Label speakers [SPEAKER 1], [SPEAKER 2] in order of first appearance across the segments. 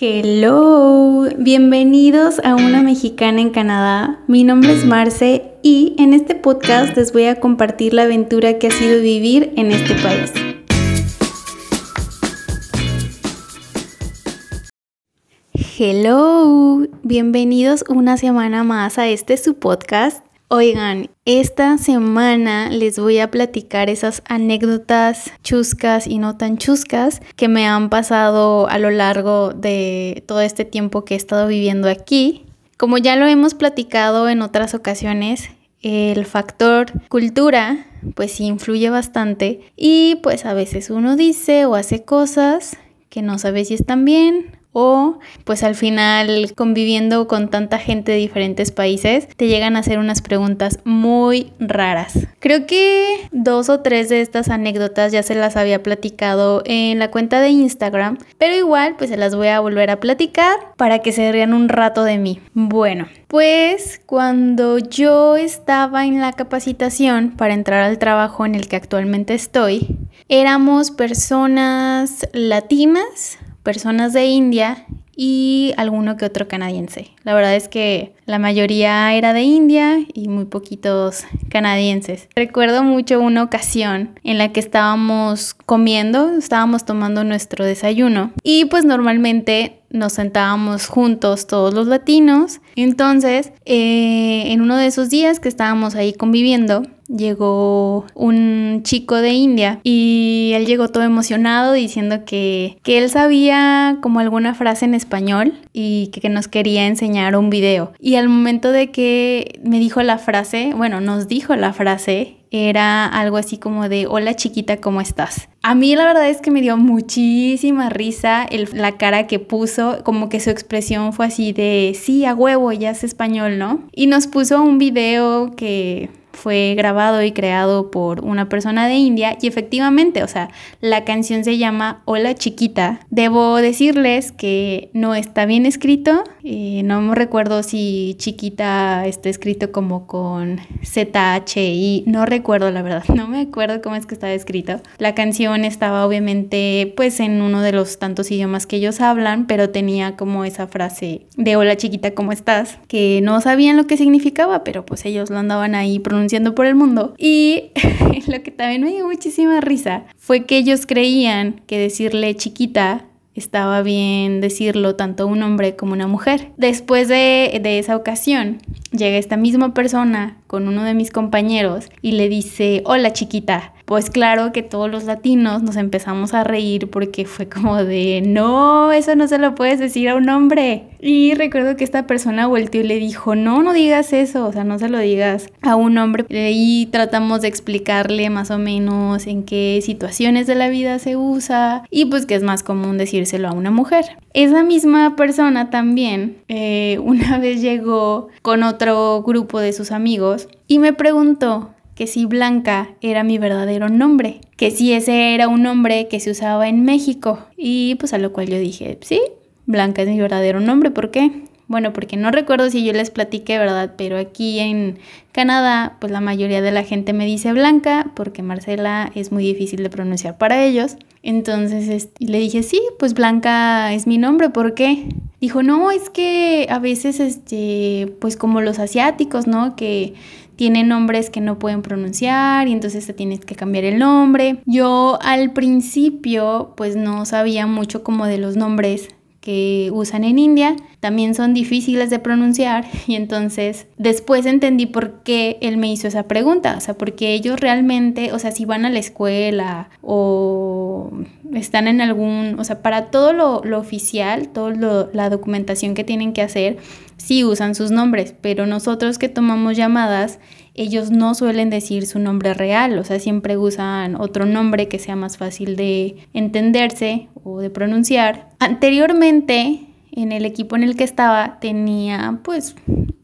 [SPEAKER 1] Hello, bienvenidos a Una Mexicana en Canadá. Mi nombre es Marce y en este podcast les voy a compartir la aventura que ha sido vivir en este país. Hello, bienvenidos una semana más a este su podcast Oigan, esta semana les voy a platicar esas anécdotas chuscas y no tan chuscas que me han pasado a lo largo de todo este tiempo que he estado viviendo aquí. Como ya lo hemos platicado en otras ocasiones, el factor cultura pues influye bastante y pues a veces uno dice o hace cosas que no sabe si están bien o pues al final conviviendo con tanta gente de diferentes países te llegan a hacer unas preguntas muy raras. Creo que dos o tres de estas anécdotas ya se las había platicado en la cuenta de Instagram, pero igual pues se las voy a volver a platicar para que se rían un rato de mí. Bueno, pues cuando yo estaba en la capacitación para entrar al trabajo en el que actualmente estoy, éramos personas latinas personas de India y alguno que otro canadiense. La verdad es que la mayoría era de India y muy poquitos canadienses. Recuerdo mucho una ocasión en la que estábamos comiendo, estábamos tomando nuestro desayuno y pues normalmente nos sentábamos juntos todos los latinos. Entonces, eh, en uno de esos días que estábamos ahí conviviendo, llegó un chico de India y él llegó todo emocionado diciendo que, que él sabía como alguna frase en español y que, nos quería enseñar un video. Y al momento de que me dijo la frase, bueno, nos dijo la frase, era algo así como de, hola chiquita, ¿cómo estás? A mí la verdad es que me dio muchísima risa la cara que puso, como que su expresión fue así de, sí, a huevo, ya es español, ¿no? Y nos puso un video que fue grabado y creado por una persona de India y efectivamente, o sea, la canción se llama Hola chiquita. Debo decirles que no está bien escrito, no me recuerdo si chiquita está escrito como con Z-H-I, no recuerdo la verdad, no me acuerdo cómo es que estaba escrito. La canción estaba obviamente pues en uno de los tantos idiomas que ellos hablan, pero tenía como esa frase de Hola chiquita, ¿cómo estás? Que no sabían lo que significaba, pero pues ellos lo andaban ahí pronunciando por el mundo. Y lo que también me dio muchísima risa fue que ellos creían que decirle chiquita estaba bien decirlo tanto un hombre como una mujer. Después de, de, esa ocasión, llega esta misma persona con uno de mis compañeros y le dice, hola chiquita. Pues claro que todos los latinos nos empezamos a reír porque fue como de, no, eso no se lo puedes decir a un hombre. Y recuerdo que esta persona volteó y le dijo, no, no digas eso, o sea, no se lo digas a un hombre. Y tratamos de explicarle más o menos en qué situaciones de la vida se usa y pues que es más común decírselo a una mujer. Esa misma persona también eh, una vez llegó con otro grupo de sus amigos y me preguntó que si Blanca era mi verdadero nombre, que si ese era un nombre que se usaba en México. Y pues a lo cual yo dije, sí, Blanca es mi verdadero nombre, ¿por qué? Bueno, porque no recuerdo si yo les platiqué, ¿verdad? Pero aquí en Canadá, pues la mayoría de la gente me dice Blanca, porque Marcela es muy difícil de pronunciar para ellos. Entonces le dije, sí, pues Blanca es mi nombre, ¿por qué? Dijo, no, es que a veces, este, pues como los asiáticos, ¿no? Que tienen nombres que no pueden pronunciar y entonces te tienes que cambiar el nombre. Yo al principio pues no sabía mucho como de los nombres que usan en India también son difíciles de pronunciar. Y entonces después entendí por qué él me hizo esa pregunta, o sea, porque ellos realmente, o sea, si van a la escuela o están en algún, o sea, para todo lo, lo oficial, toda la documentación que tienen que hacer, sí usan sus nombres, pero nosotros que tomamos llamadas, ellos no suelen decir su nombre real, o sea, siempre usan otro nombre que sea más fácil de entenderse o de pronunciar. Anteriormente, en el equipo en el que estaba tenía pues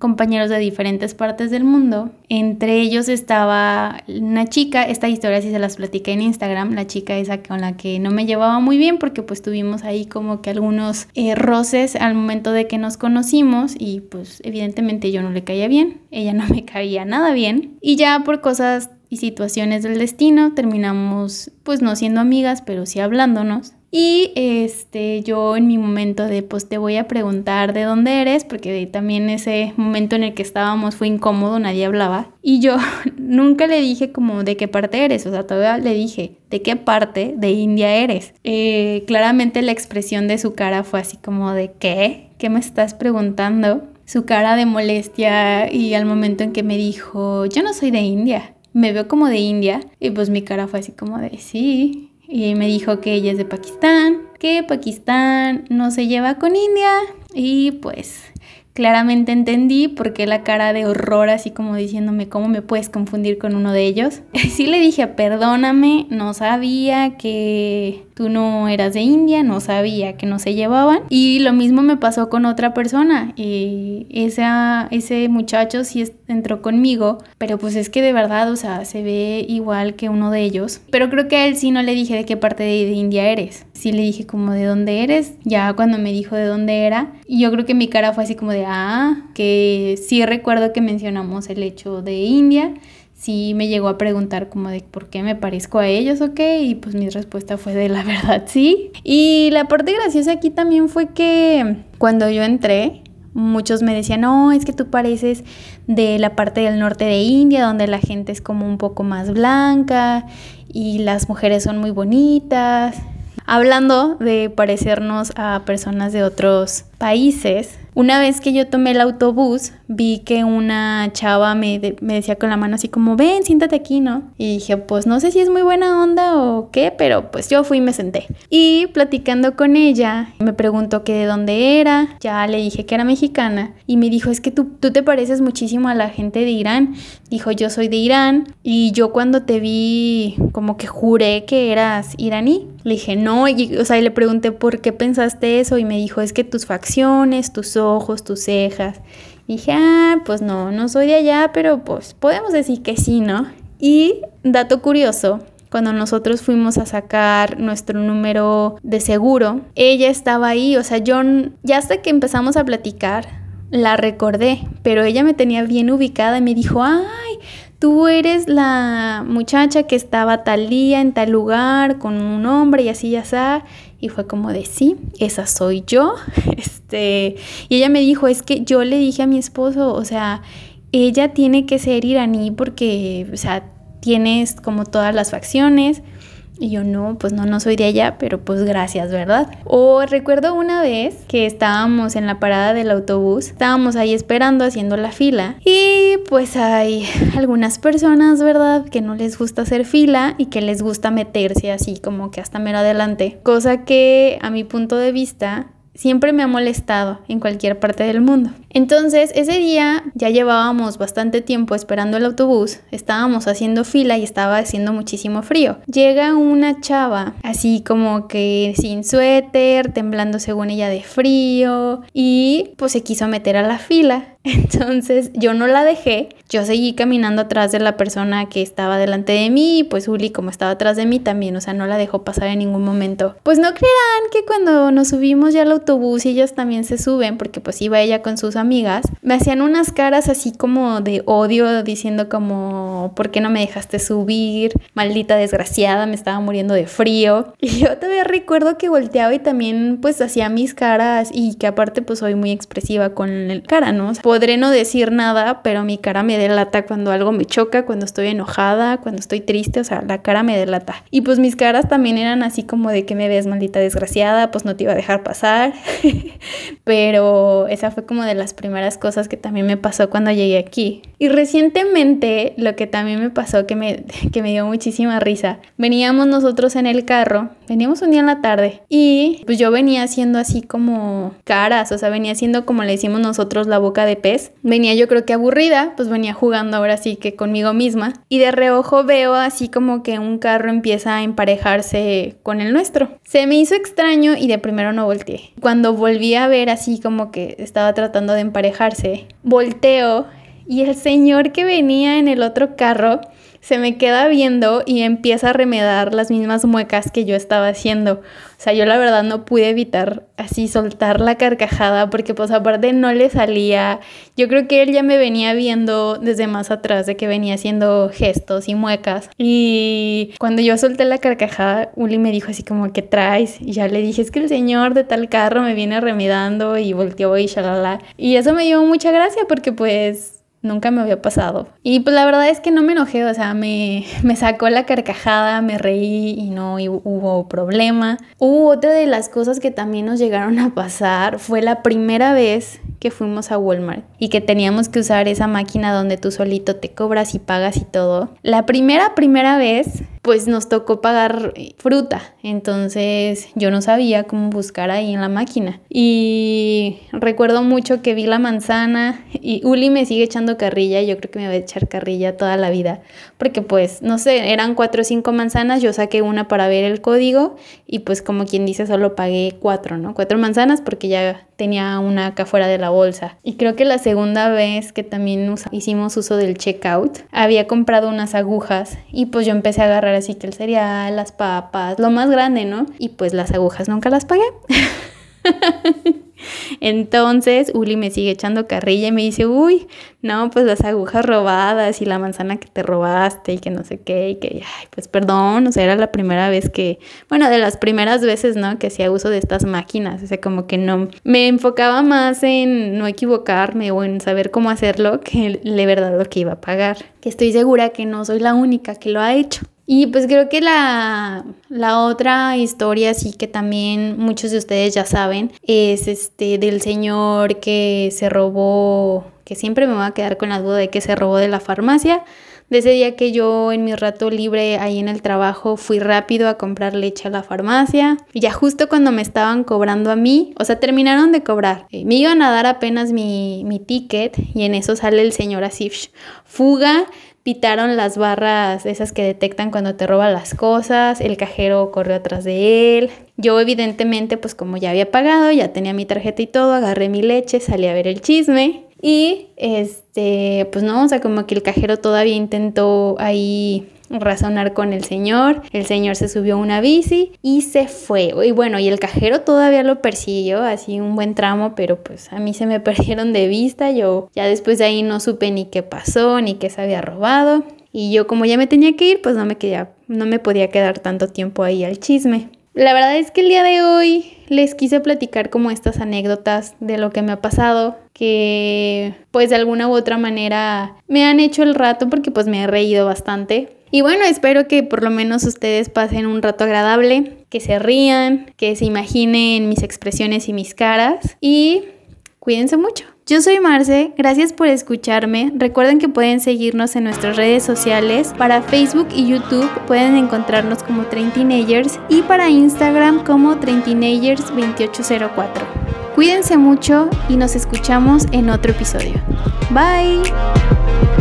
[SPEAKER 1] compañeros de diferentes partes del mundo. Entre ellos estaba una chica, esta historia sí se las platiqué en Instagram, la chica esa con la que no me llevaba muy bien porque pues tuvimos ahí como que algunos eh, roces al momento de que nos conocimos y pues evidentemente yo no le caía bien, ella no me caía nada bien y ya por cosas y situaciones del destino terminamos pues no siendo amigas pero sí hablándonos Y este, yo en mi momento de, pues te voy a preguntar de dónde eres, porque también ese momento en el que estábamos fue incómodo, nadie hablaba. Y yo nunca le dije como de qué parte eres, o sea, todavía le dije de qué parte de India eres. Eh, claramente la expresión de su cara fue así como de qué, ¿qué me estás preguntando? Su cara de molestia y al momento en que me dijo, yo no soy de India, me veo como de India. Y pues mi cara fue así como de sí, y me dijo que ella es de Pakistán, que Pakistán no se lleva con India y pues claramente entendí por qué la cara de horror así como diciéndome cómo me puedes confundir con uno de ellos. Sí le dije, perdóname, no sabía que tú no eras de India, no sabía que no se llevaban. Y lo mismo me pasó con otra persona. Y esa, ese muchacho sí entró conmigo, pero pues es que de verdad, o sea, se ve igual que uno de ellos. Pero creo que a él sí no le dije de qué parte de, India eres. Sí le dije como de dónde eres, ya cuando me dijo de dónde era. Yo creo que mi cara fue así como de, ah, que sí recuerdo que mencionamos el hecho de India sí me llegó a preguntar como de por qué me parezco a ellos o qué, y pues mi respuesta fue de la verdad sí. Y la parte graciosa aquí también fue que cuando yo entré, muchos me decían, no, es que tú pareces de la parte del norte de India, donde la gente es como un poco más blanca y las mujeres son muy bonitas. Hablando de parecernos a personas de otros países, una vez que yo tomé el autobús, vi que una chava me, decía con la mano así como, ven, siéntate aquí, ¿no? Y dije, pues no sé si es muy buena onda o qué, pero pues yo fui y me senté. Y platicando con ella, me preguntó que de dónde era, ya le dije que era mexicana y me dijo, es que tú, tú te pareces muchísimo a la gente de Irán. Dijo, yo soy de Irán y yo cuando te vi como que juré que eras iraní. Le dije, no, y, o sea, y le pregunté por qué pensaste eso y me dijo, es que tus facciones, tus tus cejas. Y dije, ah, pues no, no soy de allá, pero pues podemos decir que sí, ¿no? Y dato curioso, cuando nosotros fuimos a sacar nuestro número de seguro, ella estaba ahí, o sea, yo ya hasta que empezamos a platicar, la recordé, pero ella me tenía bien ubicada y me dijo, ay, tú eres la muchacha que estaba tal día en tal lugar con un hombre y así ya está. Y fue como de sí, esa soy yo. Este, y ella me dijo, es que yo le dije a mi esposo, o sea, ella tiene que ser iraní porque, o sea, tienes como todas las facciones. Y yo no, pues no, no soy de allá, pero pues gracias, ¿verdad? O recuerdo una vez que estábamos en la parada del autobús, estábamos ahí esperando haciendo la fila y pues hay algunas personas, ¿verdad? Que no les gusta hacer fila y que les gusta meterse así como que hasta mero adelante. Cosa que a mi punto de vista siempre me ha molestado en cualquier parte del mundo. Entonces, ese día ya llevábamos bastante tiempo esperando el autobús, estábamos haciendo fila y estaba haciendo muchísimo frío. Llega una chava, así como que sin suéter, temblando según ella de frío, y pues se quiso meter a la fila. Entonces yo no la dejé, yo seguí caminando atrás de la persona que estaba delante de mí y pues Uli como estaba atrás de mí también, o sea, no la dejó pasar en ningún momento. Pues no crean que cuando nos subimos ya al autobús y ellas también se suben, porque pues iba ella con sus amigas, me hacían unas caras así como de odio diciendo como, ¿por qué no me dejaste subir? Maldita desgraciada, me estaba muriendo de frío. Y yo todavía recuerdo que volteaba y también pues hacía mis caras y que aparte pues soy muy expresiva con el cara, ¿no? Podré no decir nada, pero mi cara me delata cuando algo me choca, cuando estoy enojada, cuando estoy triste, o sea, la cara me delata. Y pues mis caras también eran así como de que me ves maldita desgraciada, pues no te iba a dejar pasar. pero esa fue como de las primeras cosas que también me pasó cuando llegué aquí. Y recientemente lo que también me pasó que me, que me dio muchísima risa, veníamos nosotros en el carro, veníamos un día en la tarde y pues yo venía haciendo así como caras, o sea, venía haciendo como le decimos nosotros la boca de Venía yo creo que aburrida, pues venía jugando ahora sí que conmigo misma. Y de reojo veo así como que un carro empieza a emparejarse con el nuestro. Se me hizo extraño y de primero no volteé. Cuando volví a ver así como que estaba tratando de emparejarse, volteo y el señor que venía en el otro carro se me queda viendo y empieza a remedar las mismas muecas que yo estaba haciendo. O sea, yo la verdad no pude evitar así soltar la carcajada porque pues aparte no le salía. Yo creo que él ya me venía viendo desde más atrás de que venía haciendo gestos y muecas. Y cuando yo solté la carcajada, Uli me dijo así como, ¿qué traes? Y ya le dije, es que el señor de tal carro me viene remedando y volteó y shalala. Y eso me dio mucha gracia porque pues Nunca me había pasado. Y pues la verdad es que no me enojé, o sea, me, me sacó la carcajada, me reí y no hubo problema. Hubo otra de las cosas que también nos llegaron a pasar, fue la primera vez que fuimos a Walmart y que teníamos que usar esa máquina donde tú solito te cobras y pagas y todo. La primera, primera vez pues nos tocó pagar fruta. Entonces yo no sabía cómo buscar ahí en la máquina. Y recuerdo mucho que vi la manzana y Uli me sigue echando carrilla. Yo creo que me va a echar carrilla toda la vida. Porque pues, no sé, eran cuatro o cinco manzanas. Yo saqué una para ver el código y pues como quien dice solo pagué cuatro, ¿no? Cuatro manzanas porque ya tenía una acá fuera de la bolsa. Y creo que la segunda vez que también hicimos uso del checkout, había comprado unas agujas y pues yo empecé a agarrar así que el cereal, las papas, lo más grande, ¿no? Y pues las agujas nunca las pagué. Entonces Uli me sigue echando carrilla y me dice, uy, no, pues las agujas robadas y la manzana que te robaste y que no sé qué, y que, ay, pues perdón, o sea, era la primera vez que, bueno, de las primeras veces, ¿no? Que hacía uso de estas máquinas, o sea, como que no, me enfocaba más en no equivocarme o en saber cómo hacerlo que de verdad lo que iba a pagar, que estoy segura que no soy la única que lo ha hecho. Y pues creo que la, otra historia, sí que también muchos de ustedes ya saben, es este del señor que se robó, que siempre me va a quedar con la duda de que se robó de la farmacia. De ese día que yo en mi rato libre ahí en el trabajo fui rápido a comprar leche a la farmacia. Y ya justo cuando me estaban cobrando a mí, o sea, terminaron de cobrar. Eh, me iban a dar apenas mi, mi ticket y en eso sale el señor así, fuga, pitaron las barras esas que detectan cuando te roban las cosas, el cajero corrió atrás de él. Yo evidentemente pues como ya había pagado, ya tenía mi tarjeta y todo, agarré mi leche, salí a ver el chisme y este pues no, o sea, como que el cajero todavía intentó ahí razonar con el señor. El señor se subió a una bici y se fue. Y bueno, y el cajero todavía lo persiguió, así un buen tramo, pero pues a mí se me perdieron de vista. Yo ya después de ahí no supe ni qué pasó, ni qué se había robado. Y yo como ya me tenía que ir, pues no me, quedía, no me podía quedar tanto tiempo ahí al chisme. La verdad es que el día de hoy les quise platicar como estas anécdotas de lo que me ha pasado, que pues de alguna u otra manera me han hecho el rato porque pues me he reído bastante. Y bueno, espero que por lo menos ustedes pasen un rato agradable, que se rían, que se imaginen mis expresiones y mis caras y cuídense mucho. Yo soy Marce, gracias por escucharme. Recuerden que pueden seguirnos en nuestras redes sociales. Para Facebook y YouTube pueden encontrarnos como Train Teenagers y para Instagram como Train Teenagers 2804. Cuídense mucho y nos escuchamos en otro episodio. Bye.